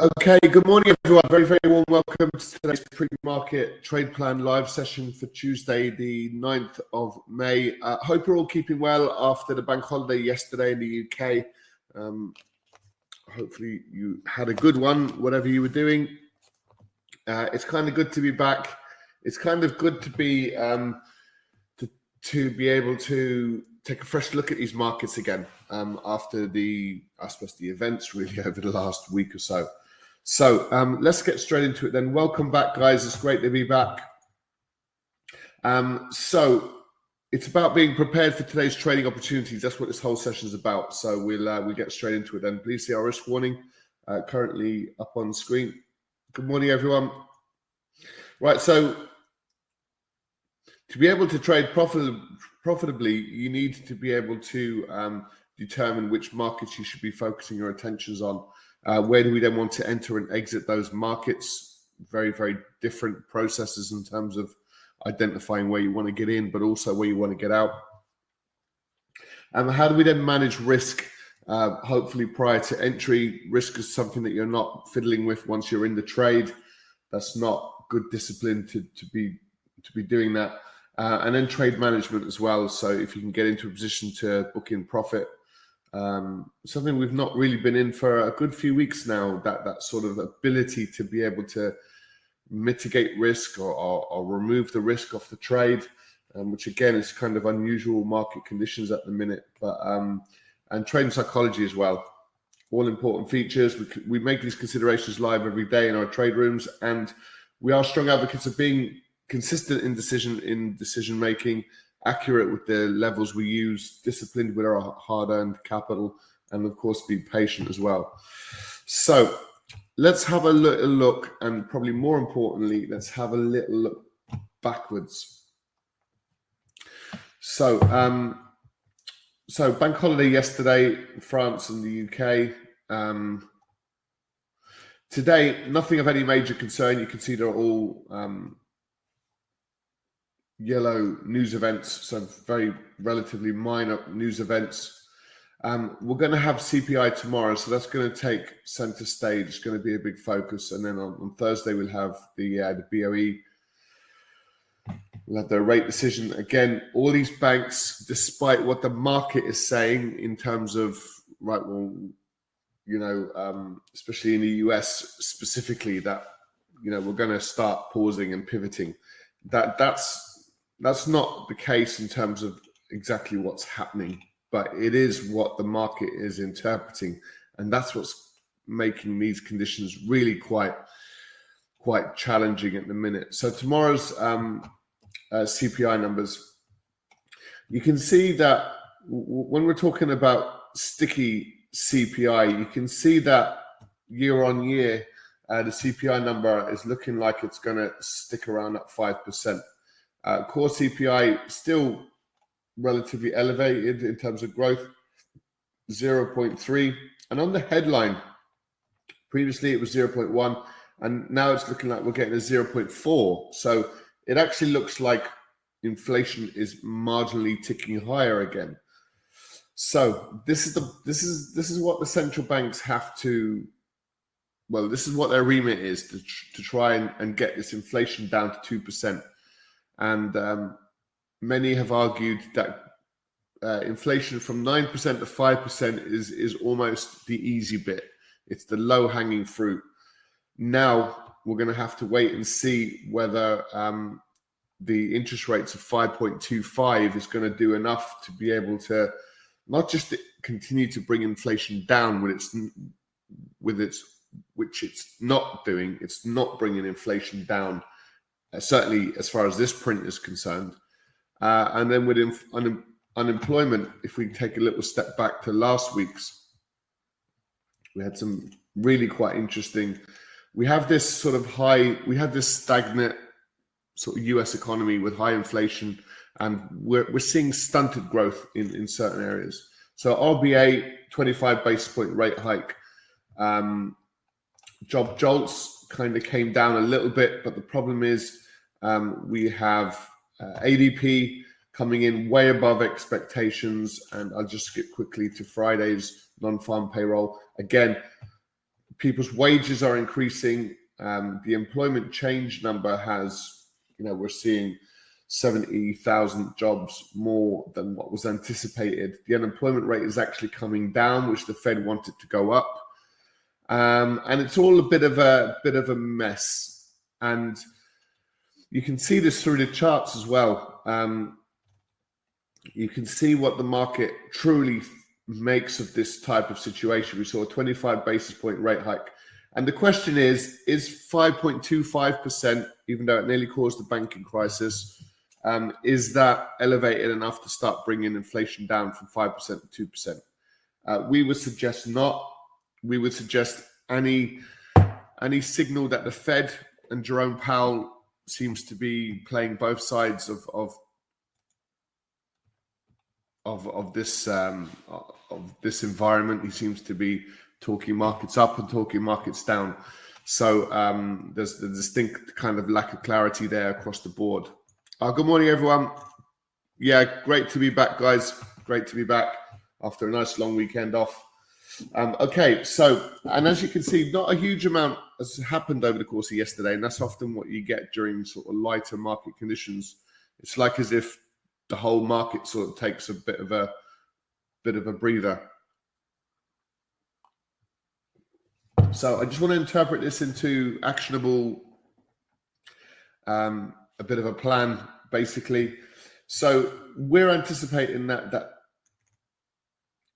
Okay, good morning, everyone. Very, very warm welcome to today's pre-market trade plan live session for Tuesday, the 9th of May. Uh, hope you're all keeping well after the bank holiday yesterday in the UK. Um, hopefully you had a good one, whatever you were doing. Uh, it's kind of good to be back. It's kind of good to be um, to, to be able to take a fresh look at these markets again um, after the, I suppose, the events really over the last week or so. So um, let's get straight into it then. Welcome back, guys. It's great to be back. Um, so it's about being prepared for today's trading opportunities. That's what this whole session is about. So we'll uh, we'll get straight into it then. Please see our risk warning uh, currently up on screen. Good morning, everyone. Right, so to be able to trade profit, profitably, you need to be able to um, determine which markets you should be focusing your attentions on. Uh, where do we then want to enter and exit those markets? Very, very different processes in terms of identifying where you want to get in, but also where you want to get out. And how do we then manage risk? Uh, hopefully, prior to entry, risk is something that you're not fiddling with once you're in the trade. That's not good discipline to, to be to be doing that. Uh, and then trade management as well. So if you can get into a position to book in profit, um, something we've not really been in for a good few weeks now. That that sort of ability to be able to mitigate risk or, or, or remove the risk off the trade, um, which again is kind of unusual market conditions at the minute. But um, and trade psychology as well, all important features. We we make these considerations live every day in our trade rooms, and we are strong advocates of being consistent in decision in decision making accurate with the levels we use, disciplined with our hard earned capital, and of course, be patient as well. So, let's have a little look, and probably more importantly, let's have a little look backwards. So, um, so bank holiday yesterday, France and the UK. Um, today, nothing of any major concern. You can see they're all um, yellow news events, so very relatively minor news events. Um, we're going to have CPI tomorrow, so that's going to take center stage. It's going to be a big focus, and then on, on Thursday we'll have the uh, the BOE. We'll have the rate decision again. All these banks, despite what the market is saying in terms of right, well, you know, um, especially in the US specifically, that you know we're going to start pausing and pivoting. That that's that's not the case in terms of exactly what's happening, but it is what the market is interpreting, and that's what's making these conditions really quite quite challenging at the minute. So tomorrow's um, uh, CPI numbers, you can see that w- when we're talking about sticky CPI, you can see that year on year, uh, the CPI number is looking like it's going to stick around at five percent. Uh, core CPI still relatively elevated in terms of growth, 0.3. And on the headline, previously it was 0.1, and now it's looking like we're getting a 0.4. So it actually looks like inflation is marginally ticking higher again. So this is the this is this is what the central banks have to well, this is what their remit is to, to try and, and get this inflation down to two percent and um, many have argued that uh, inflation from nine percent to five percent is is almost the easy bit. It's the low hanging fruit. Now we're going to have to wait and see whether um, the interest rates of 5.25 is going to do enough to be able to not just continue to bring inflation down with its with its which it's not doing. It's not bringing inflation down uh, certainly as far as this print is concerned. Uh, and then with inf- un- unemployment, if we take a little step back to last week's, we had some really quite interesting. We have this sort of high, we have this stagnant sort of US economy with high inflation, and we're, we're seeing stunted growth in, in certain areas. So RBA 25 basis point rate hike. Um, job jolts kind of came down a little bit, but the problem is um, we have uh, ADP coming in way above expectations. And I'll just skip quickly to Friday's non farm payroll. Again, people's wages are increasing. Um, the employment change number has, you know, we're seeing 70,000 jobs more than what was anticipated. The unemployment rate is actually coming down, which the Fed wanted to go up. Um, and it's all a bit of a bit of a mess. And you can see this through the charts as well. Um, you can see what the market truly makes of this type of situation. We saw a 25 basis point rate hike. And the question is is 5.25%, even though it nearly caused the banking crisis, um, is that elevated enough to start bringing inflation down from 5% to 2%? Uh, we would suggest not. We would suggest any any signal that the Fed and Jerome Powell seems to be playing both sides of of of, of this um, of this environment. He seems to be talking markets up and talking markets down. So um, there's the distinct kind of lack of clarity there across the board. Uh, good morning, everyone. Yeah, great to be back, guys. Great to be back after a nice long weekend off. Um, okay, so and as you can see, not a huge amount has happened over the course of yesterday, and that's often what you get during sort of lighter market conditions. It's like as if the whole market sort of takes a bit of a bit of a breather. So I just want to interpret this into actionable, um, a bit of a plan, basically. So we're anticipating that that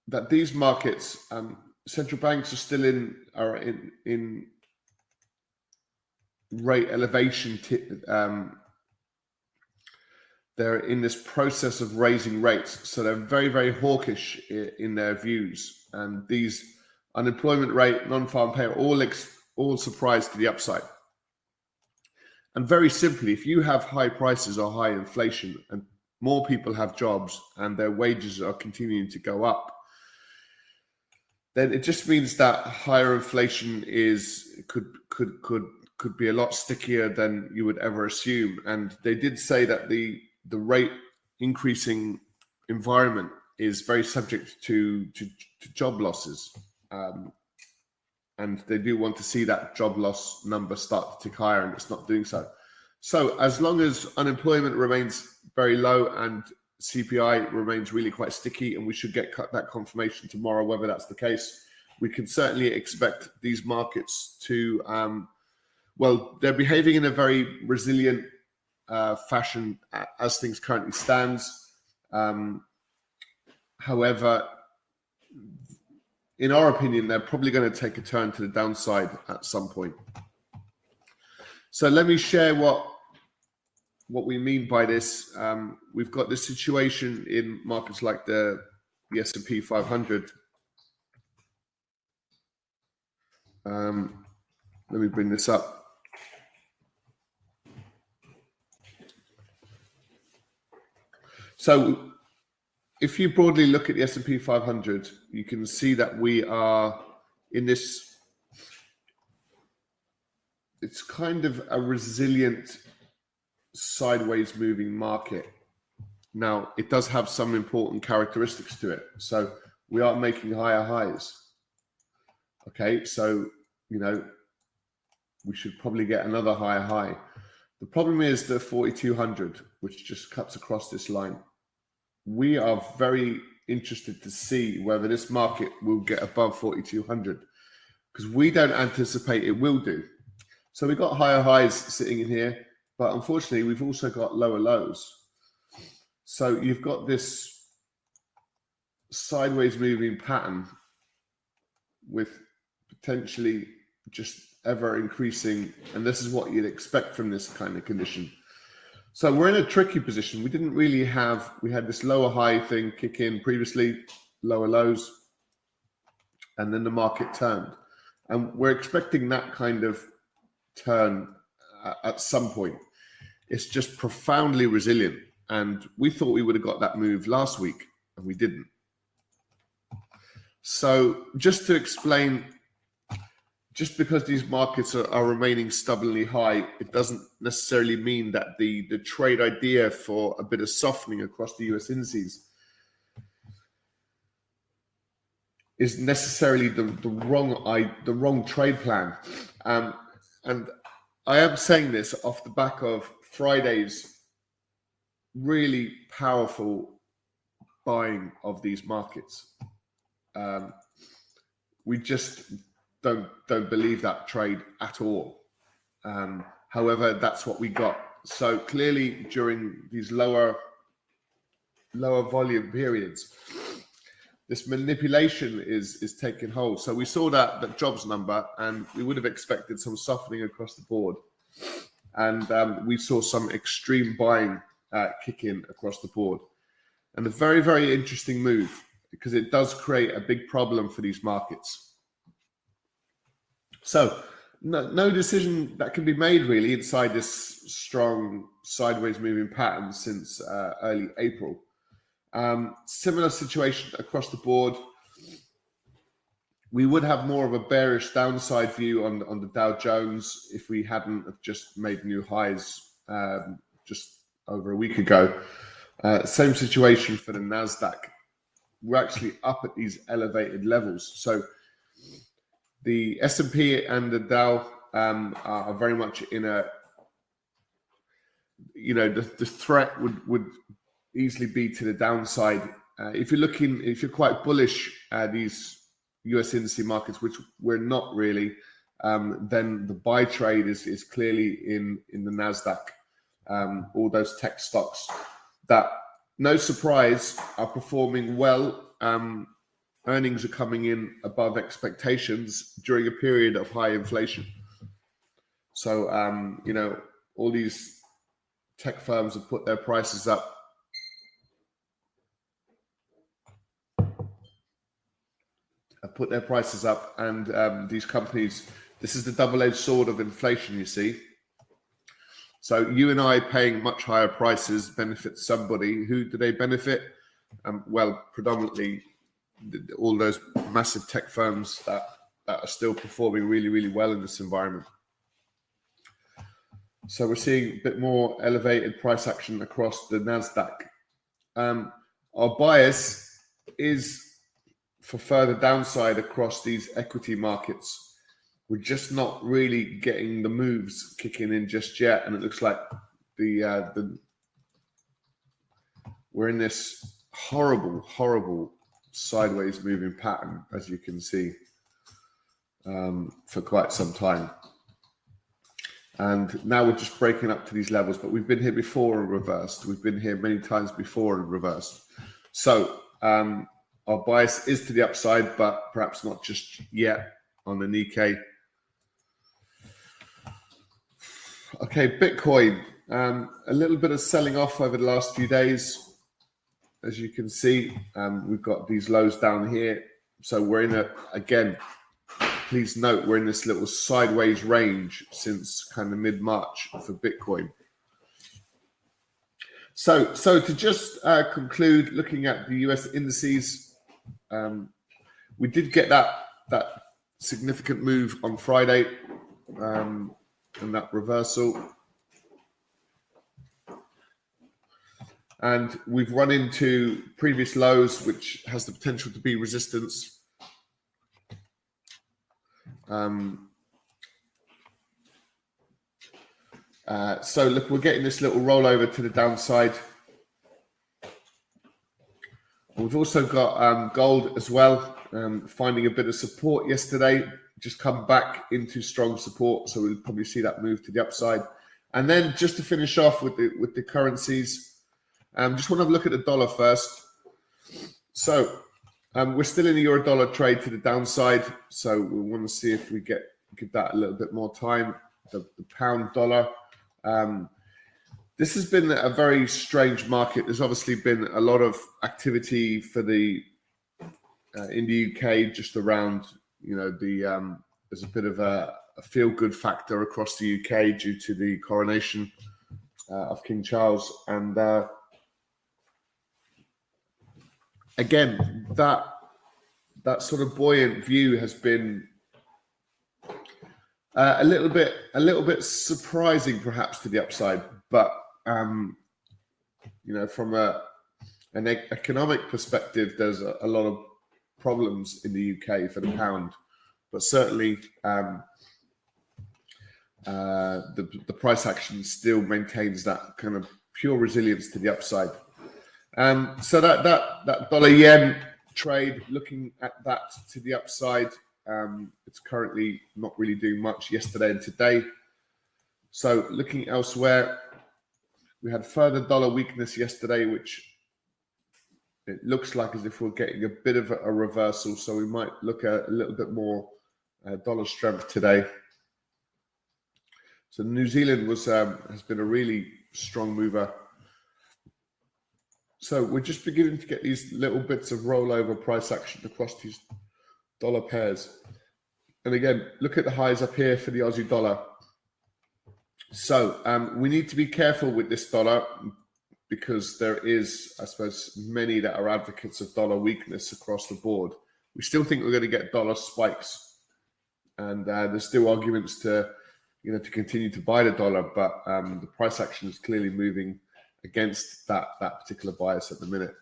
that these markets, um, central banks are still in are in in rate elevation t- um, they're in this process of raising rates. So they're very, very hawkish in their views. And these unemployment rate, non-farm pay, all ex- all surprise to the upside. And very simply, if you have high prices or high inflation, and more people have jobs and their wages are continuing to go up, then it just means that higher inflation is could could could could be a lot stickier than you would ever assume. And they did say that the the rate increasing environment is very subject to to, to job losses, um, and they do want to see that job loss number start to tick higher, and it's not doing so. So as long as unemployment remains very low and CPI remains really quite sticky, and we should get that confirmation tomorrow whether that's the case. We can certainly expect these markets to, um, well, they're behaving in a very resilient uh, fashion as things currently stands. Um, however, in our opinion, they're probably going to take a turn to the downside at some point. So let me share what what we mean by this. Um, we've got this situation in markets like the the S and P 500. Um, let me bring this up. So if you broadly look at the S&P 500, you can see that we are in this it's kind of a resilient sideways moving market. Now, it does have some important characteristics to it. So, we are making higher highs. Okay, so, you know, we should probably get another higher high. The problem is the 4200, which just cuts across this line we are very interested to see whether this market will get above 4200 because we don't anticipate it will do. So we've got higher highs sitting in here, but unfortunately, we've also got lower lows. So you've got this sideways moving pattern with potentially just ever increasing, and this is what you'd expect from this kind of condition. So we're in a tricky position. We didn't really have, we had this lower high thing kick in previously, lower lows, and then the market turned. And we're expecting that kind of turn uh, at some point. It's just profoundly resilient. And we thought we would have got that move last week, and we didn't. So, just to explain just because these markets are, are, remaining stubbornly high, it doesn't necessarily mean that the, the trade idea for a bit of softening across the US indices is necessarily the, the wrong I, the wrong trade plan. Um, and I am saying this off the back of Friday's really powerful buying of these markets. Um, we just don't don't believe that trade at all. Um, however, that's what we got. So clearly, during these lower lower volume periods, this manipulation is is taking hold. So we saw that that jobs number, and we would have expected some softening across the board, and um, we saw some extreme buying uh, kick in across the board, and a very very interesting move because it does create a big problem for these markets. So no, no decision that can be made really inside this strong sideways moving pattern since uh, early April. Um, similar situation across the board. We would have more of a bearish downside view on on the Dow Jones if we hadn't just made new highs um, just over a week ago. Uh, same situation for the Nasdaq. We're actually up at these elevated levels. So the S and P and the Dow um, are very much in a you know the, the threat would would easily be to the downside. Uh, if you're looking, if you're quite bullish at these US indices markets, which we're not really, um, then the buy trade is is clearly in in the Nasdaq. Um, all those tech stocks that, no surprise, are performing well. Um, earnings are coming in above expectations during a period of high inflation. So, um, you know, all these tech firms have put their prices up have put their prices up, and um, these companies. This is the double-edged sword of inflation. You see. So you and I paying much higher prices benefits somebody. Who do they benefit? Um, well, predominantly all those massive tech firms that, that are still performing really, really well in this environment. So we're seeing a bit more elevated price action across the Nasdaq. Um, our bias is for further downside across these equity markets. We're just not really getting the moves kicking in just yet, and it looks like the uh, the we're in this horrible, horrible sideways moving pattern, as you can see, um, for quite some time. And now we're just breaking up to these levels, but we've been here before and reversed. We've been here many times before and reversed. So um, our bias is to the upside, but perhaps not just yet on the Nikkei. Okay, Bitcoin. Um, a little bit of selling off over the last few days. As you can see, um, we've got these lows down here. So we're in a, again, please note, we're in this little sideways range since kind of mid March for Bitcoin. So, so to just uh, conclude, looking at the US indices, um, we did get that that significant move on Friday um, and that reversal. And we've run into previous lows, which has the potential to be resistance. Um, uh, so look, we're getting this little rollover to the downside. We've also got um, gold as well, um, finding a bit of support yesterday, just come back into strong support. So we'll probably see that move to the upside. And then just to finish off with the with the currencies, um, just want to look at the dollar first. So um, we're still in the euro dollar trade to the downside. So we want to see if we get give that a little bit more time. The, the pound dollar. Um, this has been a very strange market. There's obviously been a lot of activity for the uh, in the UK just around, you know, the um, there's a bit of a, a feel good factor across the UK due to the coronation uh, of King Charles, and uh, again that that sort of buoyant view has been uh, a little bit a little bit surprising perhaps to the upside but um, you know, from a an economic perspective, there's a, a lot of problems in the UK for the pound, but certainly um, uh, the the price action still maintains that kind of pure resilience to the upside. Um, so that that that dollar yen trade, looking at that to the upside, um, it's currently not really doing much yesterday and today. So looking elsewhere, we had further dollar weakness yesterday, which it looks like as if we're getting a bit of a reversal. So we might look at a little bit more uh, dollar strength today. So New Zealand was um, has been a really strong mover. So we're just beginning to get these little bits of rollover price action across these dollar pairs. And again, look at the highs up here for the Aussie dollar. So um, we need to be careful with this dollar because there is, I suppose, many that are advocates of dollar weakness across the board. We still think we're going to get dollar spikes, and uh, there's still arguments to, you know, to continue to buy the dollar, but um, the price action is clearly moving against that that particular bias at the minute.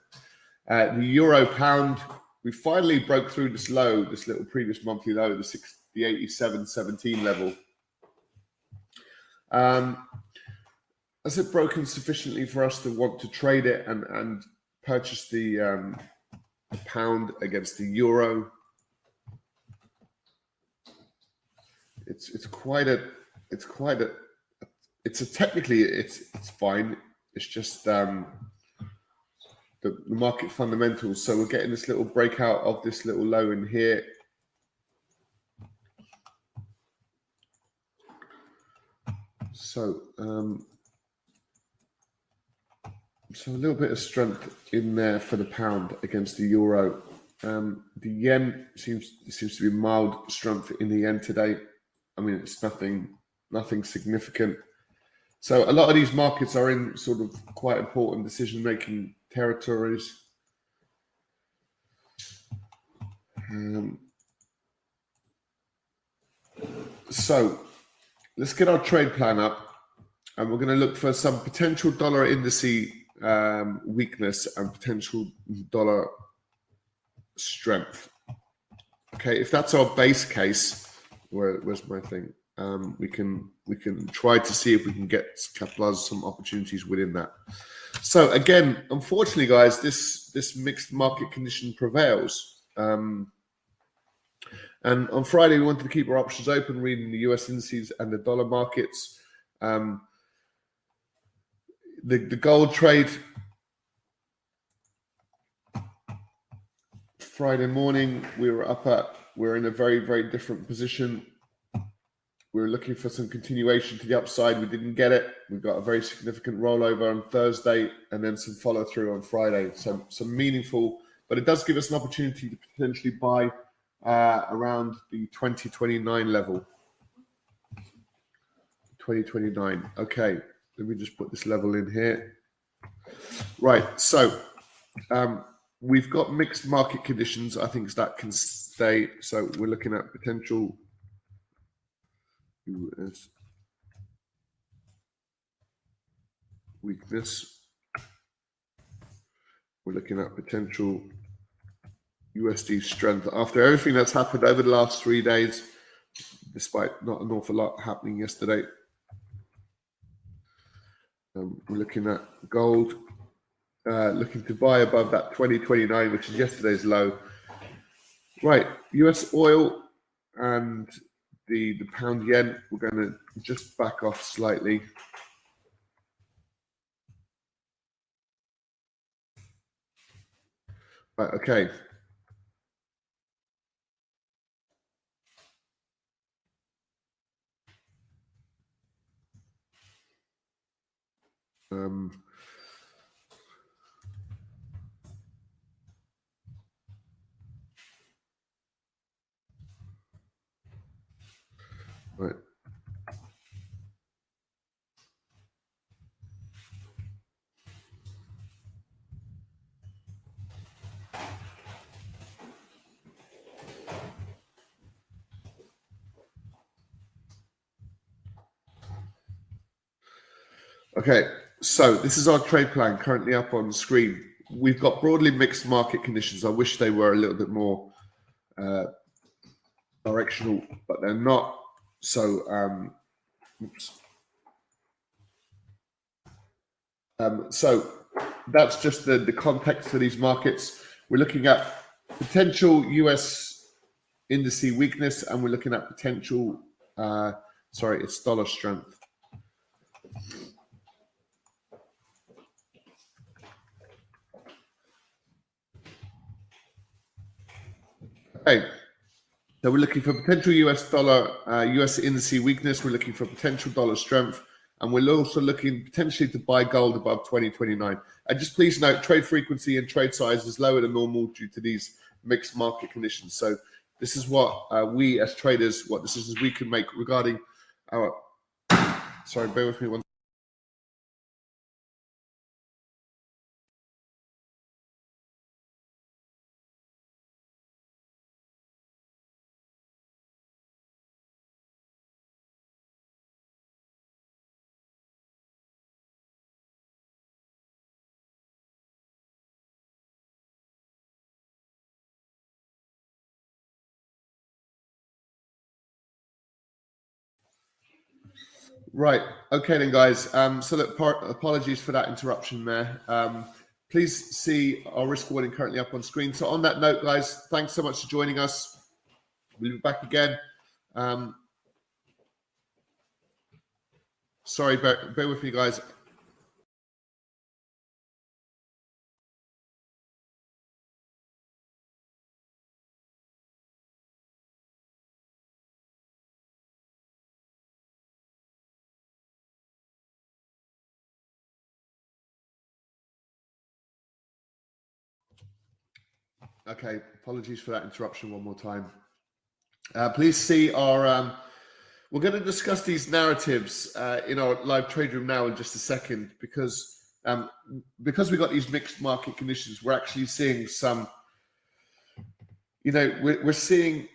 Uh, the euro pound, we finally broke through this low, this little previous monthly low, the six, the 87.17 level. Um, has it broken sufficiently for us to want to trade it and and purchase the, um, pound against the euro? It's it's quite a it's quite a it's a technically it's it's fine. It's just um, the, the market fundamentals. So we're getting this little breakout of this little low in here. So um, so a little bit of strength in there for the pound against the euro. Um, the yen seems seems to be mild strength in the yen today. I mean, it's nothing nothing significant. So a lot of these markets are in sort of quite important decision making territories. Um, so let's get our trade plan up, and we're going to look for some potential dollar indice um, weakness and potential dollar strength. Okay, if that's our base case, where, where's my thing? Um, we can we can try to see if we can get capitalize some opportunities within that. So again, unfortunately, guys, this this mixed market condition prevails. Um, and on Friday, we wanted to keep our options open, reading the US indices and the dollar markets. Um, the, the gold trade Friday morning, we were up at, we are in a very, very different position. We were looking for some continuation to the upside. We didn't get it. We got a very significant rollover on Thursday and then some follow through on Friday. So, some meaningful, but it does give us an opportunity to potentially buy uh, around the 2029 level. 2029. Okay. Let me just put this level in here. Right. So um, we've got mixed market conditions. I think that can stay. So we're looking at potential US weakness. We're looking at potential USD strength after everything that's happened over the last three days, despite not an awful lot happening yesterday. Um, we're looking at gold, uh, looking to buy above that 2029, which is yesterday's low. Right, US oil and the, the pound yen, we're going to just back off slightly. Right, okay. Um, right. Okay, so this is our trade plan currently up on screen. we've got broadly mixed market conditions. I wish they were a little bit more uh, directional, but they're not. So, um, oops. Um, so that's just the, the context for these markets. We're looking at potential US indice weakness, and we're looking at potential. Uh, sorry, it's dollar strength. Okay. So we're looking for potential US dollar, uh, US indice weakness. We're looking for potential dollar strength. And we're also looking potentially to buy gold above 2029. And just please note, trade frequency and trade size is lower than normal due to these mixed market conditions. So this is what uh, we as traders, what decisions we can make regarding our. Sorry, bear with me one. Right. Okay, then, guys. Um, so, look, apologies for that interruption there. Um, please see our risk warning currently up on screen. So, on that note, guys, thanks so much for joining us. We'll be back again. Um, sorry, bear, bear with me, guys. Okay, apologies for that interruption one more time. Uh, please see our. Um, we're going to discuss these narratives uh, in our live trade room now in just a second because um, because we got these mixed market conditions. We're actually seeing some. You know, we're, we're seeing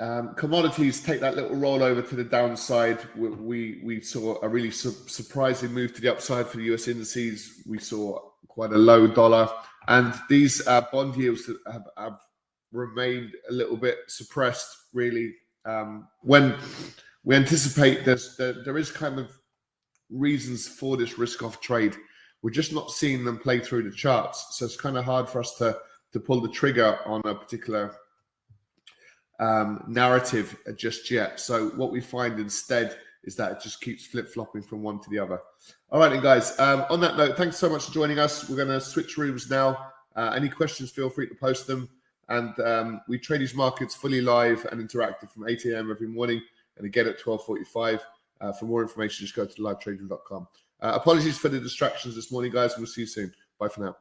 um, commodities take that little roll over to the downside. We we, we saw a really su- surprising move to the upside for the US indices. We saw quite a low dollar. And these uh, bond yields have, have, remained a little bit suppressed, really. Um, when we anticipate there's, there, there is kind of reasons for this risk off trade, we're just not seeing them play through the charts. So it's kind of hard for us to, to pull the trigger on a particular um, narrative just yet. So what we find instead is that it just keeps flip flopping from one to the other. All right, then, guys. Um, on that note, thanks so much for joining us. We're going to switch rooms now. Uh, any questions, feel free to post them. And um, we trade these markets fully live and interactive from 8 a.m. every morning and again at 12:45. Uh, for more information, just go to livetrading.com. Uh, apologies for the distractions this morning, guys. We'll see you soon. Bye for now.